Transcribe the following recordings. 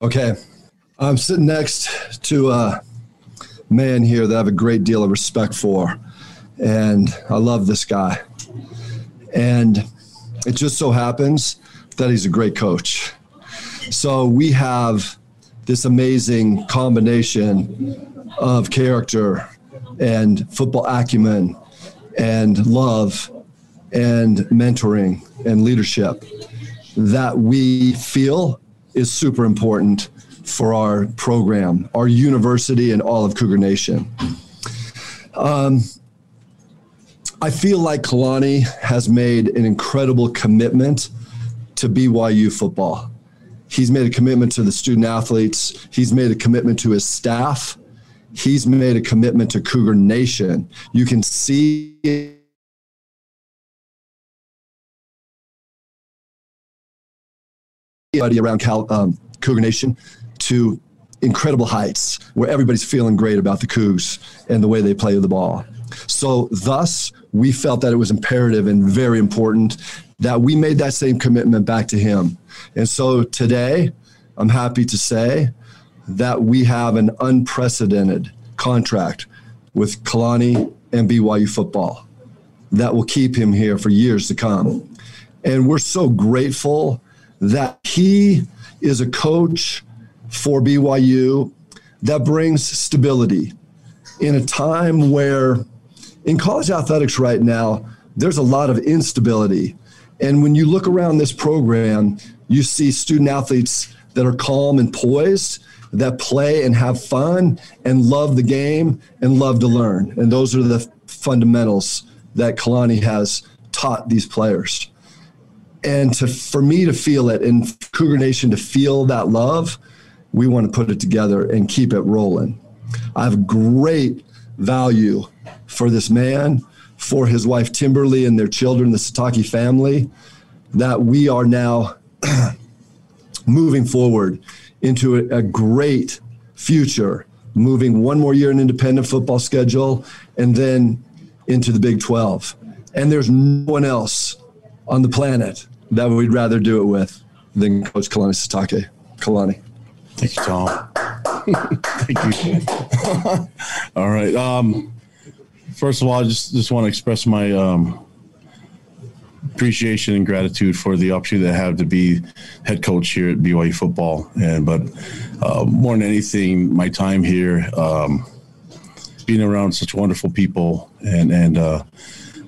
Okay. I'm sitting next to a man here that I have a great deal of respect for. And I love this guy. And it just so happens that he's a great coach. So we have this amazing combination of character and football acumen and love and mentoring and leadership that we feel is super important for our program, our university, and all of Cougar Nation. Um, I feel like Kalani has made an incredible commitment to BYU football. He's made a commitment to the student athletes. He's made a commitment to his staff. He's made a commitment to Cougar Nation. You can see everybody around Cal, um, Cougar Nation to incredible heights where everybody's feeling great about the Cougs and the way they play the ball. So, thus, we felt that it was imperative and very important that we made that same commitment back to him. And so today, I'm happy to say that we have an unprecedented contract with Kalani and BYU football that will keep him here for years to come. And we're so grateful that he is a coach for BYU that brings stability in a time where in college athletics right now, there's a lot of instability. And when you look around this program, you see student athletes that are calm and poised, that play and have fun and love the game and love to learn. And those are the fundamentals that Kalani has taught these players. And to for me to feel it and Cougar Nation to feel that love, we want to put it together and keep it rolling. I have great value for this man, for his wife Timberly and their children, the Sitake family, that we are now moving forward into a, a, great future, moving one more year in independent football schedule and then into the Big 12. And there's no one else on the planet that we'd rather do it with than Coach Kalani Sitake. Kalani. Thank you, Tom. Thank you. All right. Um, first of all, I just just want to express my um, appreciation and gratitude for the opportunity I have to be head coach here at BYU football. And but uh, more than anything, my time here, um, being around such wonderful people and and uh,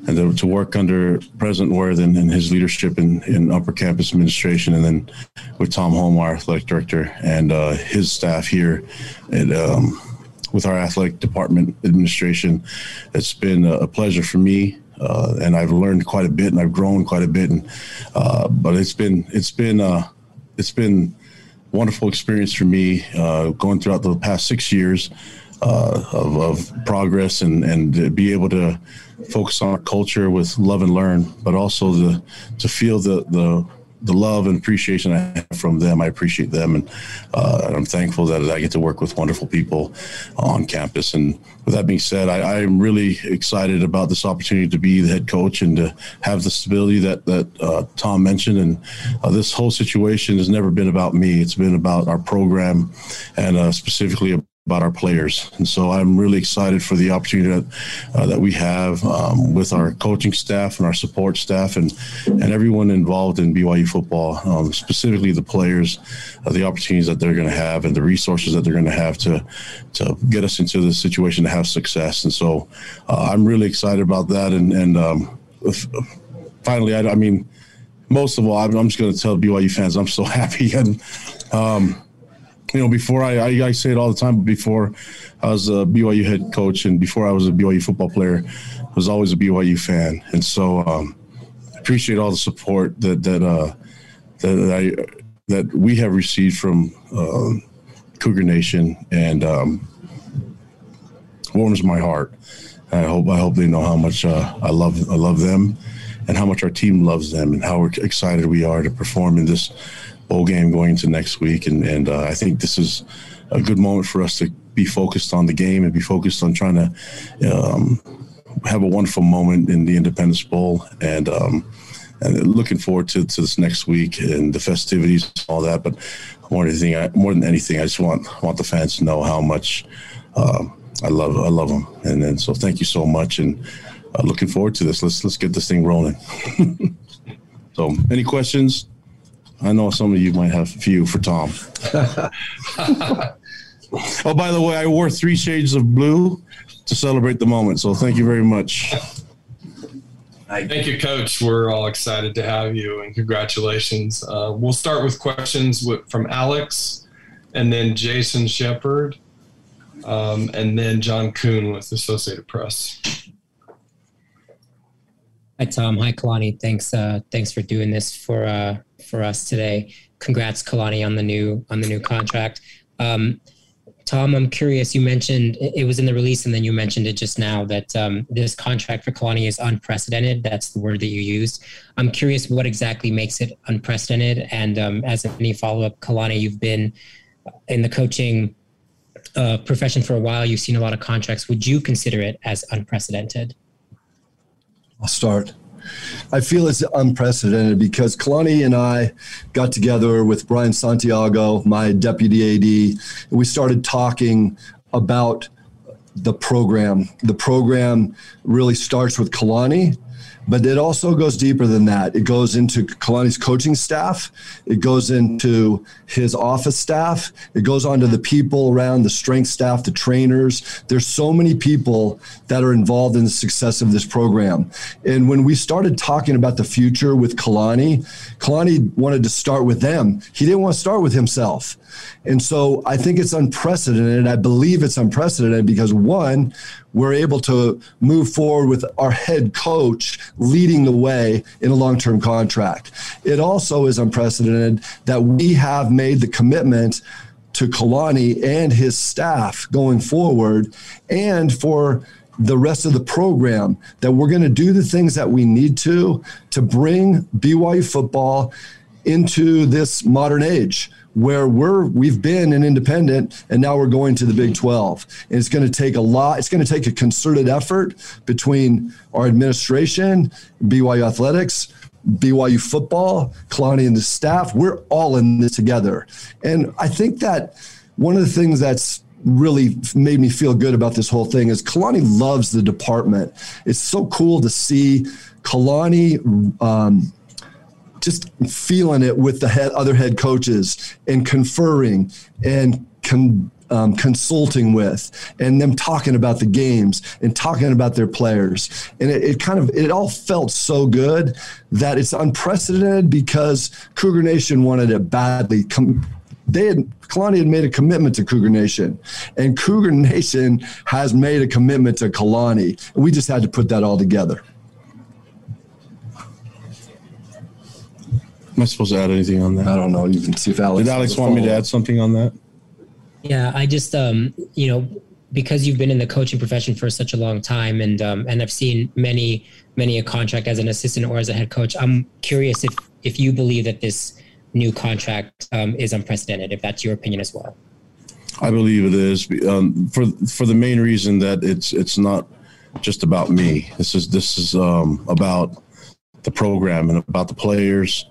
and to, to, work under President Worthen and his leadership in, in upper campus administration, and then with Tom Holmoe, our athletic director, and uh, his staff here at um, with our athletic department administration. It's been a pleasure for me. Uh, and I've learned quite a bit, and I've grown quite a bit. And uh, but it's been it's been uh, it's been wonderful experience for me uh, going throughout the past six years uh, of, of, progress and and be able to focus on our culture with love and learn, but also the to feel the the the love and appreciation I have from them. I appreciate them, and uh, I'm thankful that I get to work with wonderful people on campus. And with that being said, I, am really excited about this opportunity to be the head coach and to have the stability that that uh, Tom mentioned. And uh, this whole situation has never been about me; it's been about our program, and uh, specifically about our players. And so I'm really excited for the opportunity that, uh, that we have um, with our coaching staff and our support staff and, and everyone involved in BYU football, um, specifically the players, uh, the opportunities that they're going to have and the resources that they're going to have to, to get us into the situation to have success. And so uh, I'm really excited about that. And, and um, if, finally, I, I, mean, most of all, I'm, I'm just going to tell BYU fans I'm so happy. And, um, you know, before I, I, I, say it all the time, but before I was a BYU head coach and before I was a BYU football player, I was always a BYU fan. And so, um, appreciate all the support that, that, uh, that I, that we have received from, uh, Cougar Nation and, um, warms my heart. I hope, I hope they know how much, uh, I love, I love them and how much our team loves them and how excited we are to perform in this, bowl game going into next week, and and uh, I think this is a good moment for us to be focused on the game and be focused on trying to um, have a wonderful moment in the Independence Bowl and. Um, and looking forward to, to this next week and the festivities, and all that. But more than anything, I, more than anything, I just want want the fans to know how much uh, I love I love them, and then so thank you so much, and uh, looking forward to this. Let's let's get this thing rolling. so, any questions? I know some of you might have a few for Tom. oh, by the way, I wore three shades of blue to celebrate the moment. So, thank you very much. Thank you, Coach. We're all excited to have you, and congratulations. Uh, we'll start with questions with, from Alex, and then Jason Shepard, um, and then John Coon with Associated Press. Hi Tom. Hi Kalani. Thanks. Uh, thanks for doing this for uh, for us today. Congrats, Kalani, on the new on the new contract. Um, Tom, I'm curious. You mentioned it was in the release, and then you mentioned it just now that um, this contract for Kalani is unprecedented. That's the word that you used. I'm curious what exactly makes it unprecedented. And um, as any follow up, Kalani, you've been in the coaching uh, profession for a while. You've seen a lot of contracts. Would you consider it as unprecedented? I'll start. I feel it's unprecedented because Kalani and I got together with Brian Santiago, my deputy AD, and we started talking about the program. The program really starts with Kalani but it also goes deeper than that. It goes into Kalani's coaching staff. It goes into his office staff. It goes on to the people around the strength staff, the trainers. There's so many people that are involved in the success of this program. And when we started talking about the future with Kalani, Kalani wanted to start with them. He didn't want to start with himself. And so I think it's unprecedented. I believe it's unprecedented because one, we're able to move forward with our head coach leading the way in a long term contract. It also is unprecedented that we have made the commitment to Kalani and his staff going forward and for the rest of the program that we're going to do the things that we need to to bring BYU football into this modern age where we're we've been an independent and now we're going to the Big 12. And it's going to take a lot. It's going to take a concerted effort between our administration, BYU athletics, BYU football, Kalani and the staff. We're all in this together. And I think that one of the things that's really made me feel good about this whole thing is Kalani loves the department. It's so cool to see Kalani um, just feeling it with the head, other head coaches and conferring and con, um, consulting with and them talking about the games and talking about their players. And it, it, kind of, it all felt so good that it's unprecedented because Cougar Nation wanted it badly. Com- they had, Kalani had made a commitment to Cougar Nation and Cougar Nation has made a commitment to Kalani. We just had to put that all together. Am I supposed to add anything on that? I don't know. You can see if Alex. Did Alex want me to add something on that? Yeah, I just um, you know, because you've been in the coaching profession for such a long time, and um, and I've seen many many a contract as an assistant or as a head coach. I'm curious if if you believe that this new contract um, is unprecedented. If that's your opinion as well. I believe it is um, for for the main reason that it's it's not just about me. This is this is um, about the program and about the players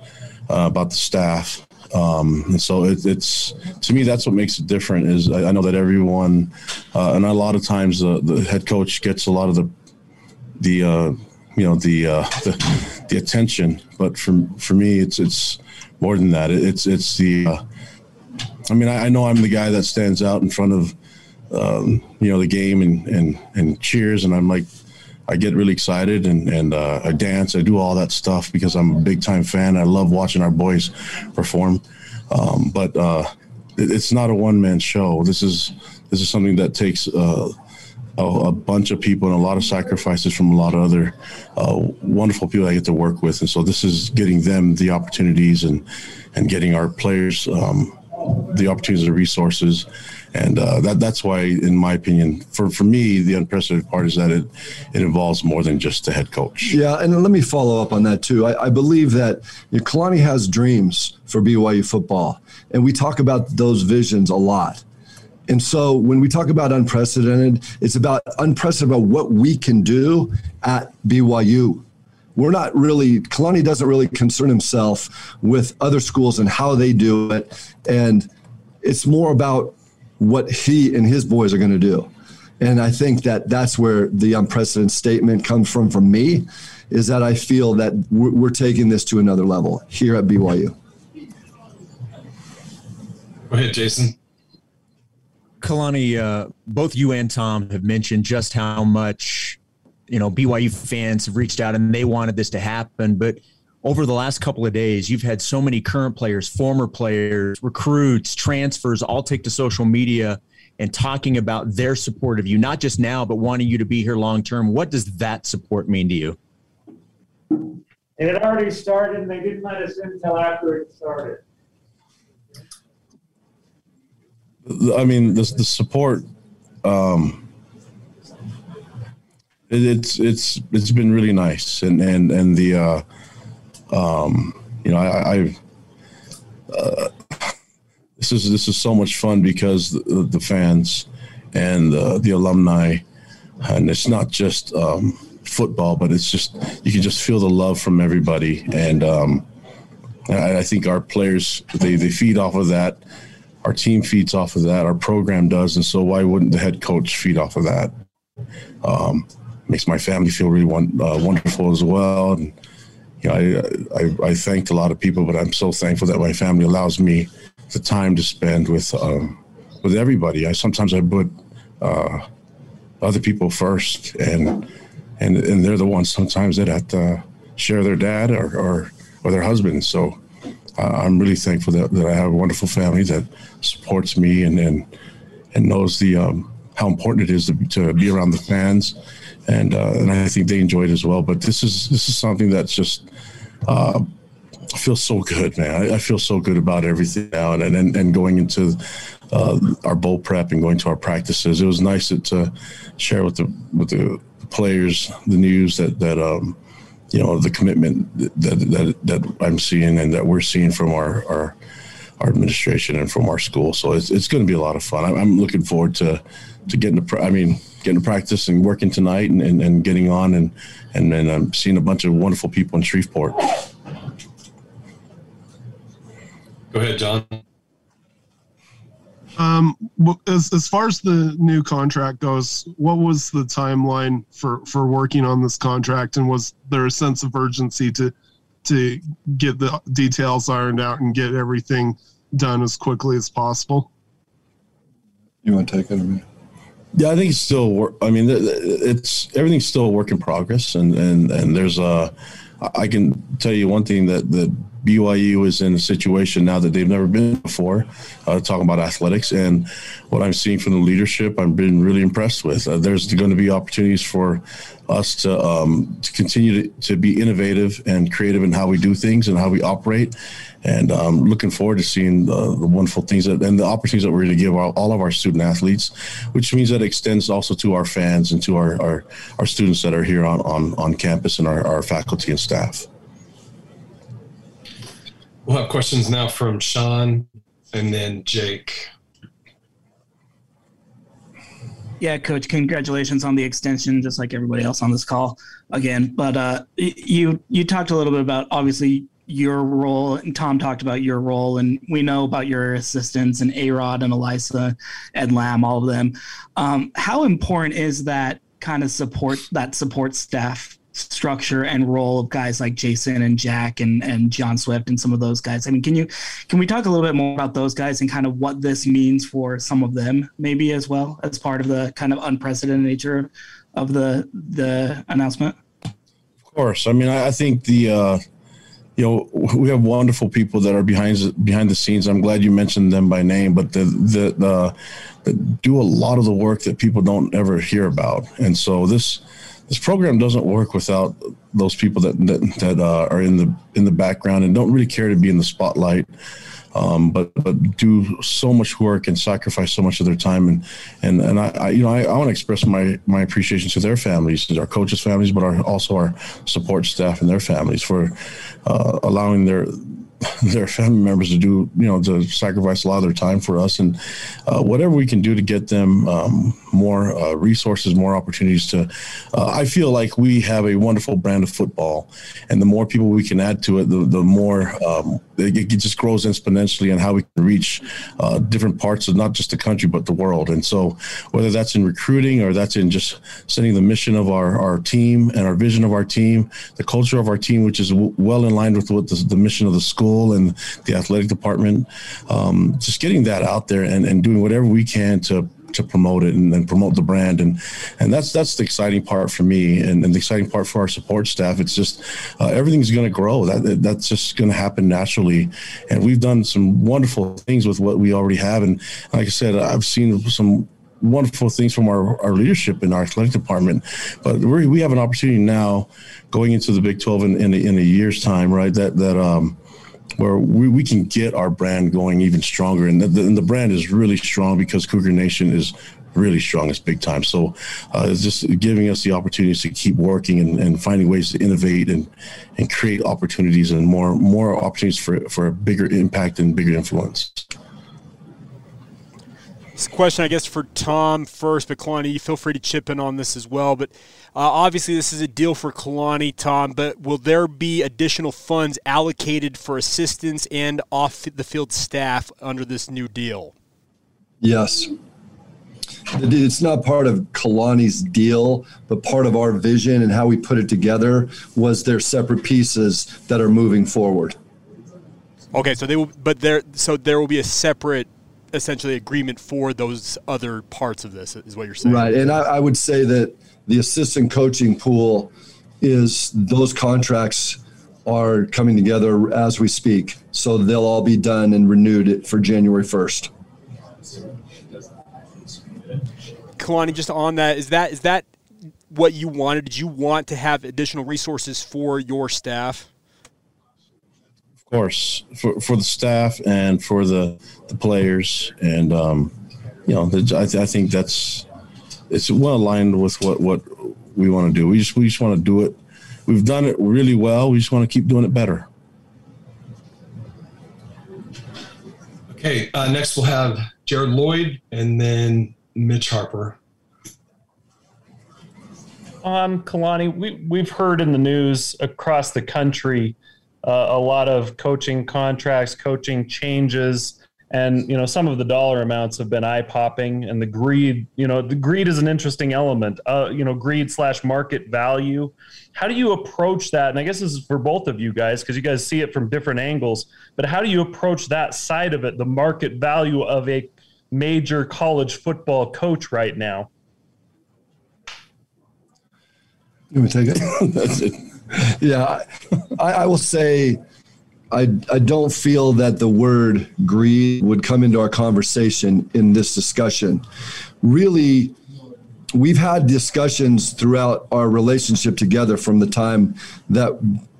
uh, about the staff. Um, and so it, it's to me that's what makes it different. Is I, I know that everyone uh, and a lot of times the, the head coach gets a lot of the the uh, you know the, uh, the, the attention, but for for me it's it's more than that. It, it's it's the uh, I mean I, I, know I'm the guy that stands out in front of um, you know the game and and and cheers, and I'm like I get really excited and and uh, I dance. I do all that stuff because I'm a big time fan. I love watching our boys perform. Um, but uh, it, it's not a one man show. This is this is something that takes uh, a, a, bunch of people and a lot of sacrifices from a lot of other uh, wonderful people I get to work with. And so this is getting them the opportunities and and getting our players um, the opportunities and resources and uh, that that's why, in my opinion, for, for me, the unprecedented part is that it it involves more than just the head coach. Yeah, and let me follow up on that too. I, I believe that you know, Kalani has dreams for BYU football, and we talk about those visions a lot. And so when we talk about unprecedented, it's about unprecedented about what we can do at BYU we're not really Kalani doesn't really concern himself with other schools and how they do it, and it's more about what he and his boys are going to do. And I think that that's where the unprecedented statement comes from from me, is that I feel that we're, we're taking this to another level here at BYU. Go ahead, Jason. Kalani, uh, both you and Tom have mentioned just how much you know BYU fans have reached out and they wanted this to happen, but over the last couple of days, you've had so many current players, former players, recruits, transfers all take to social media and talking about their support of you, not just now, but wanting you to be here long term. What does that support mean to you? It had already started, and they didn't let us in until after it started. I mean, the, the support, um, it, it's it's it's been really nice, and and and the, uh, um, you know, I, I uh, this is this is so much fun because the, the fans and uh, the alumni, and it's not just um, football, but it's just you can just feel the love from everybody, and um, I, I think our players they they feed off of that our team feeds off of that. Our program does, and so why wouldn't the head coach feed off of that? Um, makes my family feel really one, uh, wonderful as well. And you know, I, I, I thanked a lot of people, but I'm so thankful that my family allows me the time to spend with um, with everybody. I sometimes I put uh, other people first, and and and they're the ones sometimes that have to share their dad or or, or their husband. So uh, I'm really thankful that, that I have a wonderful family that supports me and and, and knows the um, how important it is to, to be around the fans, and uh, and I think they enjoyed it as well. But this is this is something that's just. Uh, I feel so good, man. I, I, feel so good about everything now, and and, and going into uh, our bowl prep and going to our practices. It was nice to, to share with the with the players the news that that um, you know the commitment that that that I'm seeing and that we're seeing from our our, our administration and from our school. So it's it's going to be a lot of fun. I'm looking forward to to getting the. I mean, getting to practice and working tonight and, and, and getting on and and then I'm seeing a bunch of wonderful people in Shreveport. Go ahead, John. Um, as as far as the new contract goes, what was the timeline for for working on this contract, and was there a sense of urgency to to get the details ironed out and get everything done as quickly as possible? You want to take it, or Yeah, I think it's still. Work, I mean, it's everything's still a work in progress, and and and there's a. I can tell you one thing that that BYU is in a situation now that they've never been before, uh, talking about athletics. And what I'm seeing from the leadership, I've been really impressed with. Uh, there's going to be opportunities for us to, um, to continue to, to, be innovative and creative in how we do things and how we operate. And um, looking forward to seeing the, the wonderful things that, and the opportunities that we're going to give all, all, of our student athletes, which means that extends also to our fans and to our, our, our students that are here on, on, on campus and our, our faculty and staff. We'll have questions now from Sean and then Jake. Yeah, coach, congratulations on the extension, just like everybody else on this call again. But uh, you you talked a little bit about obviously your role, and Tom talked about your role, and we know about your assistants and Arod and Ilaisa, Ed Lamb, all of them. Um, how important is that kind of support that support staff structure and role of guys like Jason and Jack and and John Swift and some of those guys. I mean, can you can we talk a little bit more about those guys and kind of what this means for some of them, maybe as well as part of the kind of unprecedented nature of the the announcement? Of course. I mean, I, think the. Uh, you know, we have wonderful people that are behind behind the scenes. I'm glad you mentioned them by name, but the the, the, the do a lot of the work that people don't ever hear about. And so this this program doesn't work without those people that that, that uh, are in the in the background and don't really care to be in the spotlight. Um, but but do so much work and sacrifice so much of their time and and and I, I you know I, I want to express my my appreciation to their families, our coaches' families, but our, also our support staff and their families for uh, allowing their their family members to do, you know, to sacrifice a lot of their time for us, and uh, whatever we can do to get them um, more uh, resources, more opportunities to. Uh, I feel like we have a wonderful brand of football, and the more people we can add to it, the the more um, it, it, just grows exponentially and how we can reach uh, different parts of not just the country but the world. And so, whether that's in recruiting or that's in just sending the mission of our our team and our vision of our team, the culture of our team, which is w- well in line with what the, the mission of the school school and the athletic department. Um, just getting that out there and, and doing whatever we can to to promote it and, and, promote the brand and and that's that's the exciting part for me and, and the exciting part for our support staff it's just uh, everything's going to grow that that's just going to happen naturally and we've done some wonderful things with what we already have and like i said i've seen some wonderful things from our, our leadership in our athletic department. But we we have an opportunity now going into the Big 12 in, in, a, in a year's time, right? That, that, um, where we, we can get our brand going even stronger. And the, the, and the brand is really strong because Cougar Nation is really strong. It's big time. So uh, it's just giving us the opportunities to keep working and, and finding ways to innovate and, and create opportunities and more more opportunities for, for a bigger impact and bigger influence. This question, I guess, for Tom first, but Kalani, you feel free to chip in on this as well. But uh, obviously, this is a deal for Kalani, Tom. But will there be additional funds allocated for assistance and off the field staff under this new deal? Yes. It's not part of Kalani's deal, but part of our vision and how we put it together was their separate pieces that are moving forward. Okay, so they will, but there, so there will be a separate essentially agreement for those other parts of this is what you're saying? Right and I, I, would say that the assistant coaching pool is those contracts are coming together as we speak so they'll all be done and renewed for january 1st kalani just on that is that is that what you wanted? Did you want to have additional resources for your staff course, for, for the staff and for the, the players. And, um, you know, the, I, th- I think that's, it's well aligned with what, what we want to do. We just, we just want to do it. We've done it really well. We just want to keep doing it better. Okay. Uh, next we'll have Jared Lloyd and then Mitch Harper. Um, Kalani, we, we've heard in the news across the country uh, a lot of coaching contracts, coaching changes, and you know some of the dollar amounts have been eye popping. And the greed, you know, the greed is an interesting element. Uh, you know, greed slash market value. How do you approach that? And I guess this is for both of you guys because you guys see it from different angles. But how do you approach that side of it, the market value of a major college football coach right now? You want to take it? That's it yeah, I, I will say I, I don't feel that the word greed would come into our conversation in this discussion. Really, we've had discussions throughout our relationship together from the time that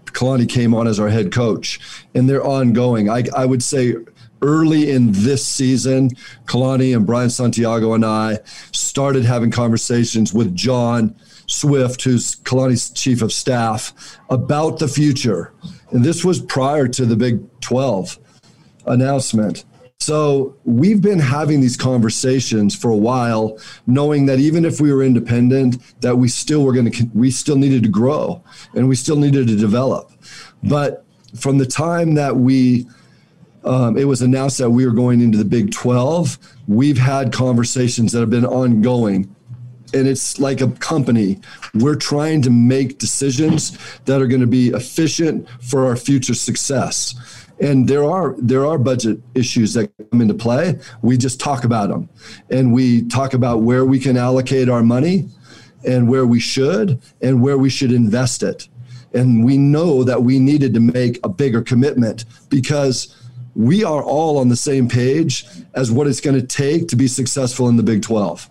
Kalani came on as our head coach, and they're ongoing. I, I would say early in this season, Kalani and Brian Santiago and I started having conversations with John Swift, who's Kalani's chief of staff, about the future. And this was prior to the Big 12 announcement. So we've been having these conversations for a while, knowing that even if we were independent, that we still were going to, we still needed to grow and we still needed to develop. But from the time that we, um, it was announced that we were going into the Big 12, we've had conversations that have been ongoing and it's like a company. We're trying to make decisions that are going to be efficient for our future success. And there are there are budget issues that come into play. We just talk about them, and we talk about where we can allocate our money, and where we should, and where we should invest it. And we know that we needed to make a bigger commitment because we are all on the same page as what it's going to take to be successful in the Big 12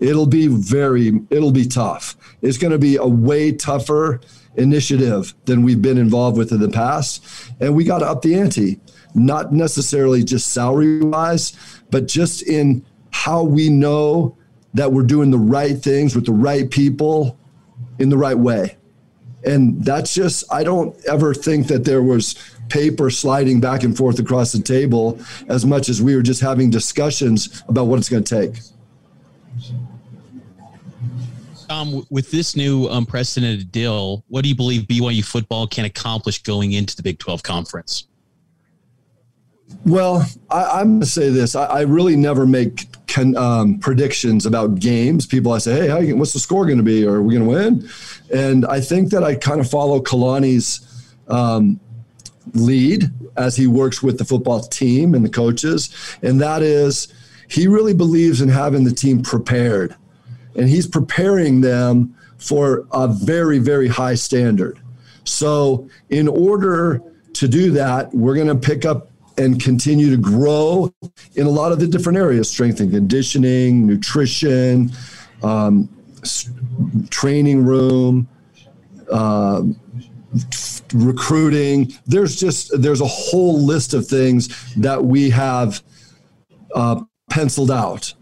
it'll be very it'll be tough. It's going to be a way tougher initiative than we've been involved with in the past. And we got to up the ante not necessarily just salary wise but just in how we know that we're doing the right things with the right people in the right way. And that's just i don't ever think that there was paper sliding back and forth across the table as much as we were just having discussions about what it's going to take. Um, with this new unprecedented deal, what do you believe BYU football can accomplish going into the Big 12 conference? Well, I, am going to say this. I, I, really never make con, um, predictions about games. People, I say, hey, you, what's the score going to be? Are we going to win? And I think that I kind of follow Kalani's um, lead as he works with the football team and the coaches. And that is, he really believes in having the team prepared. And he's preparing them for a very, very high standard. So, in order to do that, we're going to pick up and continue to grow in a lot of the different areas strength and conditioning, nutrition, um, training room. Uh, recruiting there's just there's a whole list of things that we have uh, penciled out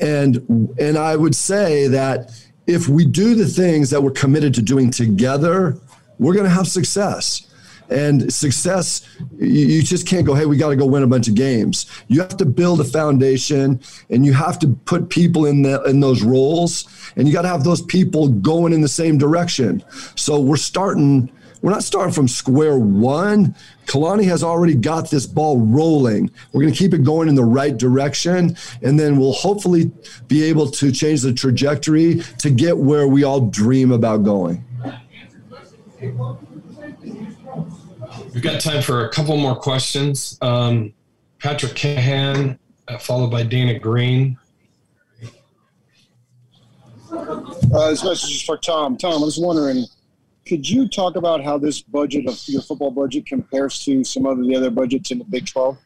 and and i would say that if we do the things that we're committed to doing together we're going to have success and success, you just can't go, hey, we got to go win a bunch of games. You have to build a foundation and you have to put people in, the, in those roles and you got to have those people going in the same direction. So we're starting, we're not starting from square one. Kalani has already got this ball rolling. We're going to keep it going in the right direction, and then we'll hopefully be able to change the trajectory to get where we all dream about going. We've got time for a couple more questions. Um, Patrick Cahan, uh, followed by Dana Green. Uh, this message is for Tom. Tom, I was wondering, could you talk about how this budget of your football budget compares to some of the other budgets in the Big 12?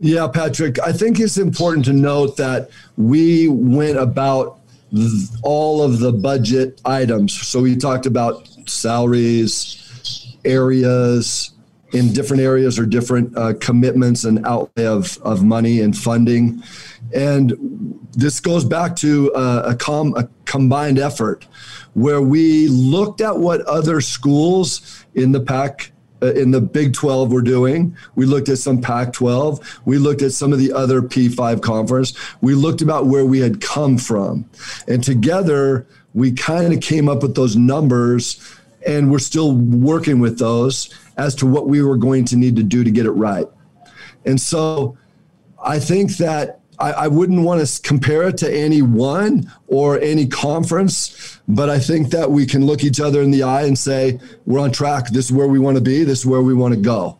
Yeah, Patrick, I think it's important to note that we went about all of the budget items. So we talked about salaries, areas in different areas or different uh, commitments and outlay of, of money and funding. And this goes back to uh, a, com- a combined effort where we looked at what other schools in the Pac uh, in the Big 12 were doing. We looked at some Pac 12. We looked at some of the other P5 conference. We looked about where we had come from. And together, we kind of came up with those numbers and we're still working with those as to what we were going to need to do to get it right. And so I think that I, I wouldn't want to compare it to any one or any conference, but I think that we can look each other in the eye and say, we're on track. This is where we want to be. This is where we want to go.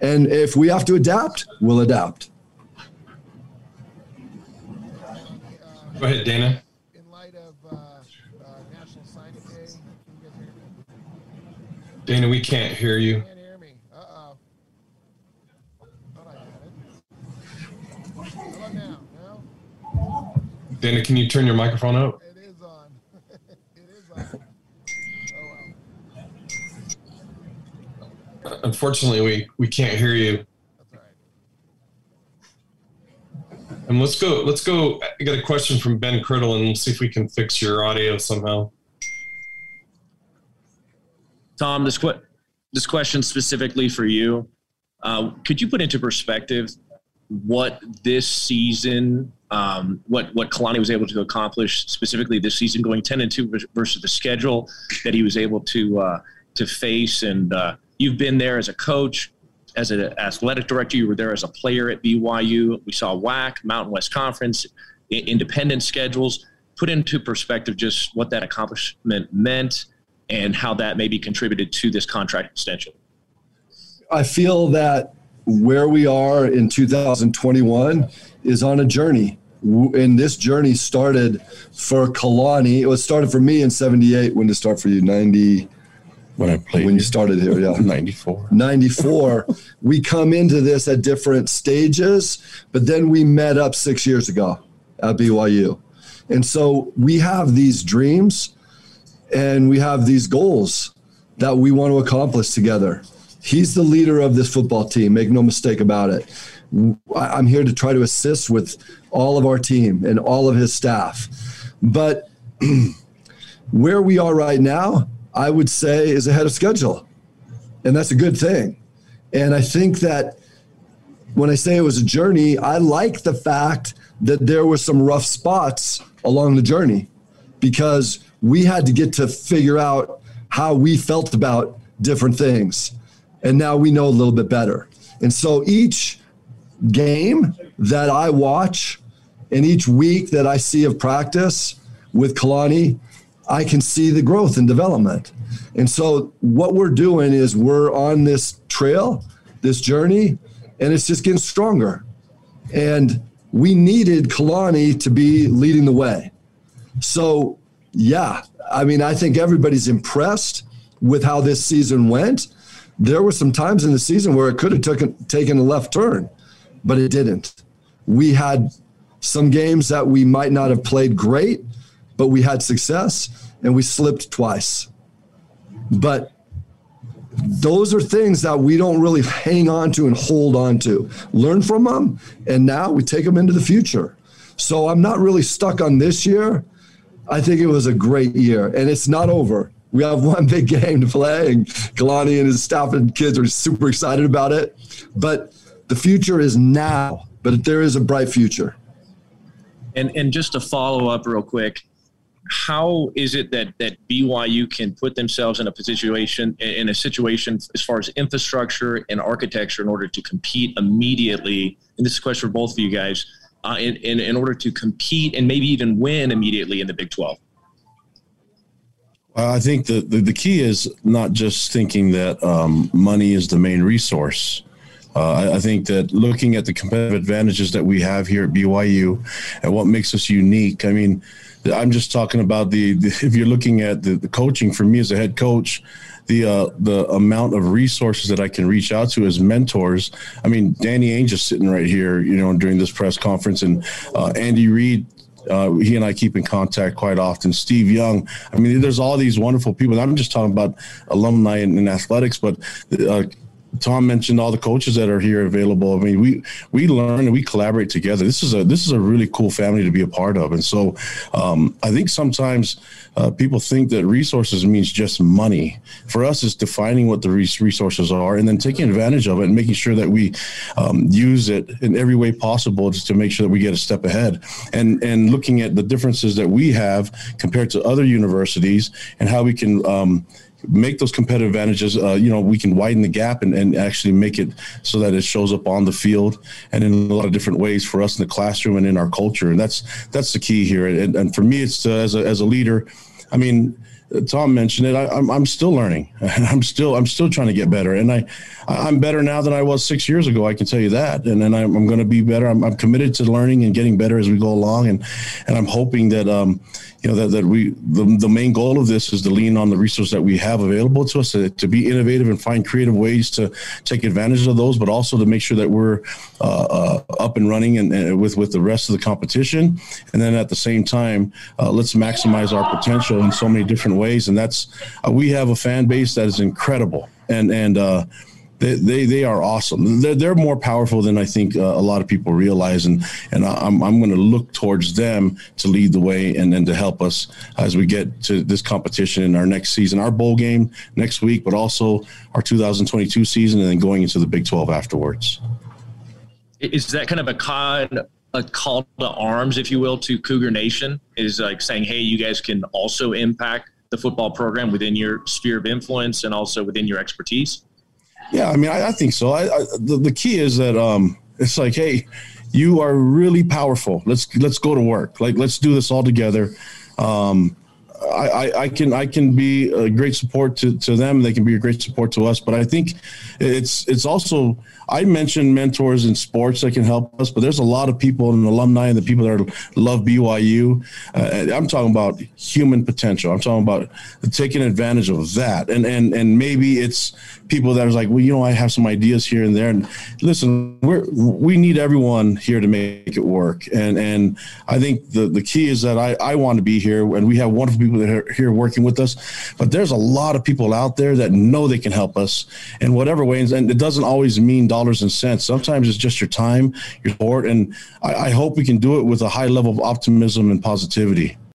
And if we have to adapt, we'll adapt. Go ahead, Dana. In light of uh, uh, National Signing Day, Dana, we can't hear you. Can't hear me. Uh-oh. Dana, can you turn your microphone up? It is on. it is on. Oh, well. Unfortunately, we, we can't hear you. And let's go. Let's go. I got a question from Ben Criddle, and we'll see if we can fix your audio somehow. Tom, this que- this question specifically for you. Uh, could you put into perspective what this season, um, what what Kalani was able to accomplish specifically this season, going ten and two versus the schedule that he was able to uh, to face? And uh, you've been there as a coach, as an athletic director. You were there as a player at BYU. We saw WAC, Mountain West Conference, independent schedules. Put into perspective just what that accomplishment meant and how that maybe contributed to this contract extension? I feel that where we are in 2021 is on a journey. And this journey started for Kalani. It was started for me in 78. When did it start for you? 90. When I played. When you started here, yeah. 94. 94. we come into this at different stages, but then we met up six years ago at BYU. And so we have these dreams and we have these goals that we want to accomplish together. He's the leader of this football team, make no mistake about it. I'm here to try to assist with all of our team and all of his staff. But where we are right now, I would say is ahead of schedule. and that's a good thing. And I think that when I say it was a journey, I like the fact that there were some rough spots along the journey because we had to get to figure out how we felt about different things. And now we know a little bit better. And so each game that I watch and each week that I see of practice with Kalani, I can see the growth and development. And so what we're doing is we're on this trail, this journey, and it's just getting stronger. And we needed Kalani to be leading the way. So, yeah, I mean, I think everybody's impressed with how this season went. There were some times in the season where it could have taken, taken a left turn, but it didn't. We had some games that we might not have played great, but we had success and we slipped twice. But those are things that we don't really hang on to and hold on to. Learn from them, and now we take them into the future. So I'm not really stuck on this year. I think it was a great year, and it's not over. We have one big game to play, and Kalani and his staff and kids are super excited about it. But the future is now, but there is a bright future. And and just to follow up real quick, how is it that that BYU can put themselves in a situation in a situation as far as infrastructure and architecture in order to compete immediately? And this is a question for both of you guys. Uh, in, in, in order to compete and maybe even win immediately in the Big 12? I think the, the, the, key is not just thinking that um, money is the main resource. Uh, I, I, think that looking at the competitive advantages that we have here at BYU and what makes us unique, I mean, I'm just talking about the, the if you're looking at the, the, coaching for me as a head coach, the uh, the amount of resources that I can reach out to as mentors. I mean, Danny Ainge just sitting right here, you know, during this press conference, and uh, Andy Reid uh, he and I keep in contact quite often. Steve Young. I mean, there's all these wonderful people. I'm just talking about alumni in, in athletics, but uh, Tom mentioned all the coaches that are here available. I mean, we we learn and we collaborate together. This is a this is a really cool family to be a part of. And so, um, I think sometimes uh, people think that resources means just money. For us, it's defining what the resources are and then taking advantage of it and making sure that we um, use it in every way possible just to make sure that we get a step ahead. And and looking at the differences that we have compared to other universities and how we can um, make those competitive advantages. Uh, you know, we can widen the gap and, and actually make it so that it shows up on the field and in a lot of different ways for us in the classroom and in our culture. And that's that's the key here. And, and for me, it's to, as a as a leader. I mean, Tom mentioned it. I, am I'm, I'm still learning. I'm still I'm still trying to get better, and I I'm better now than I was six years ago. I can tell you that, and then I'm, I'm going to be better. I'm, I'm committed to learning and getting better as we go along, and and I'm hoping that um you know that, that we the, the main goal of this is to lean on the resources that we have available to us to, to be innovative and find creative ways to take advantage of those, but also to make sure that we're uh, uh, up and running and, and, with with the rest of the competition, and then at the same time, uh, let's maximize our potential in so many different ways. And that's uh, we have a fan base that is incredible, and and uh, they, they, they are awesome. They're, they're more powerful than I think uh, a lot of people realize. And, and I'm, I'm going to look towards them to lead the way and then to help us as we get to this competition in our next season, our bowl game next week, but also our 2022 season and then going into the Big 12 afterwards. Is that kind of a con? a call to arms, if you will, to Cougar Nation is like saying, hey, you guys can also impact the football program within your sphere of influence and also within your expertise? Yeah, I mean, I, I think so. I, I, the, the key is that um, it's like, hey, you are really powerful. Let's let's go to work. Like, let's do this all together. Um, I, I, can I can be a great support to, to them. They can be a great support to us. But I think it's it's also I mentioned mentors in sports that can help us, but there's a lot of people and alumni and the people that love BYU. Uh, I'm talking about human potential. I'm talking about taking advantage of that, and and and maybe it's people that are like, well, you know, I have some ideas here and there. And listen, we're we need everyone here to make it work, and and I think the the key is that I I want to be here, and we have wonderful people that are here working with us, but there's a lot of people out there that know they can help us in whatever ways, and it doesn't always mean dollars and cents. Sometimes it's just your time, your support, and I, I hope we can do it with a high level of optimism and positivity.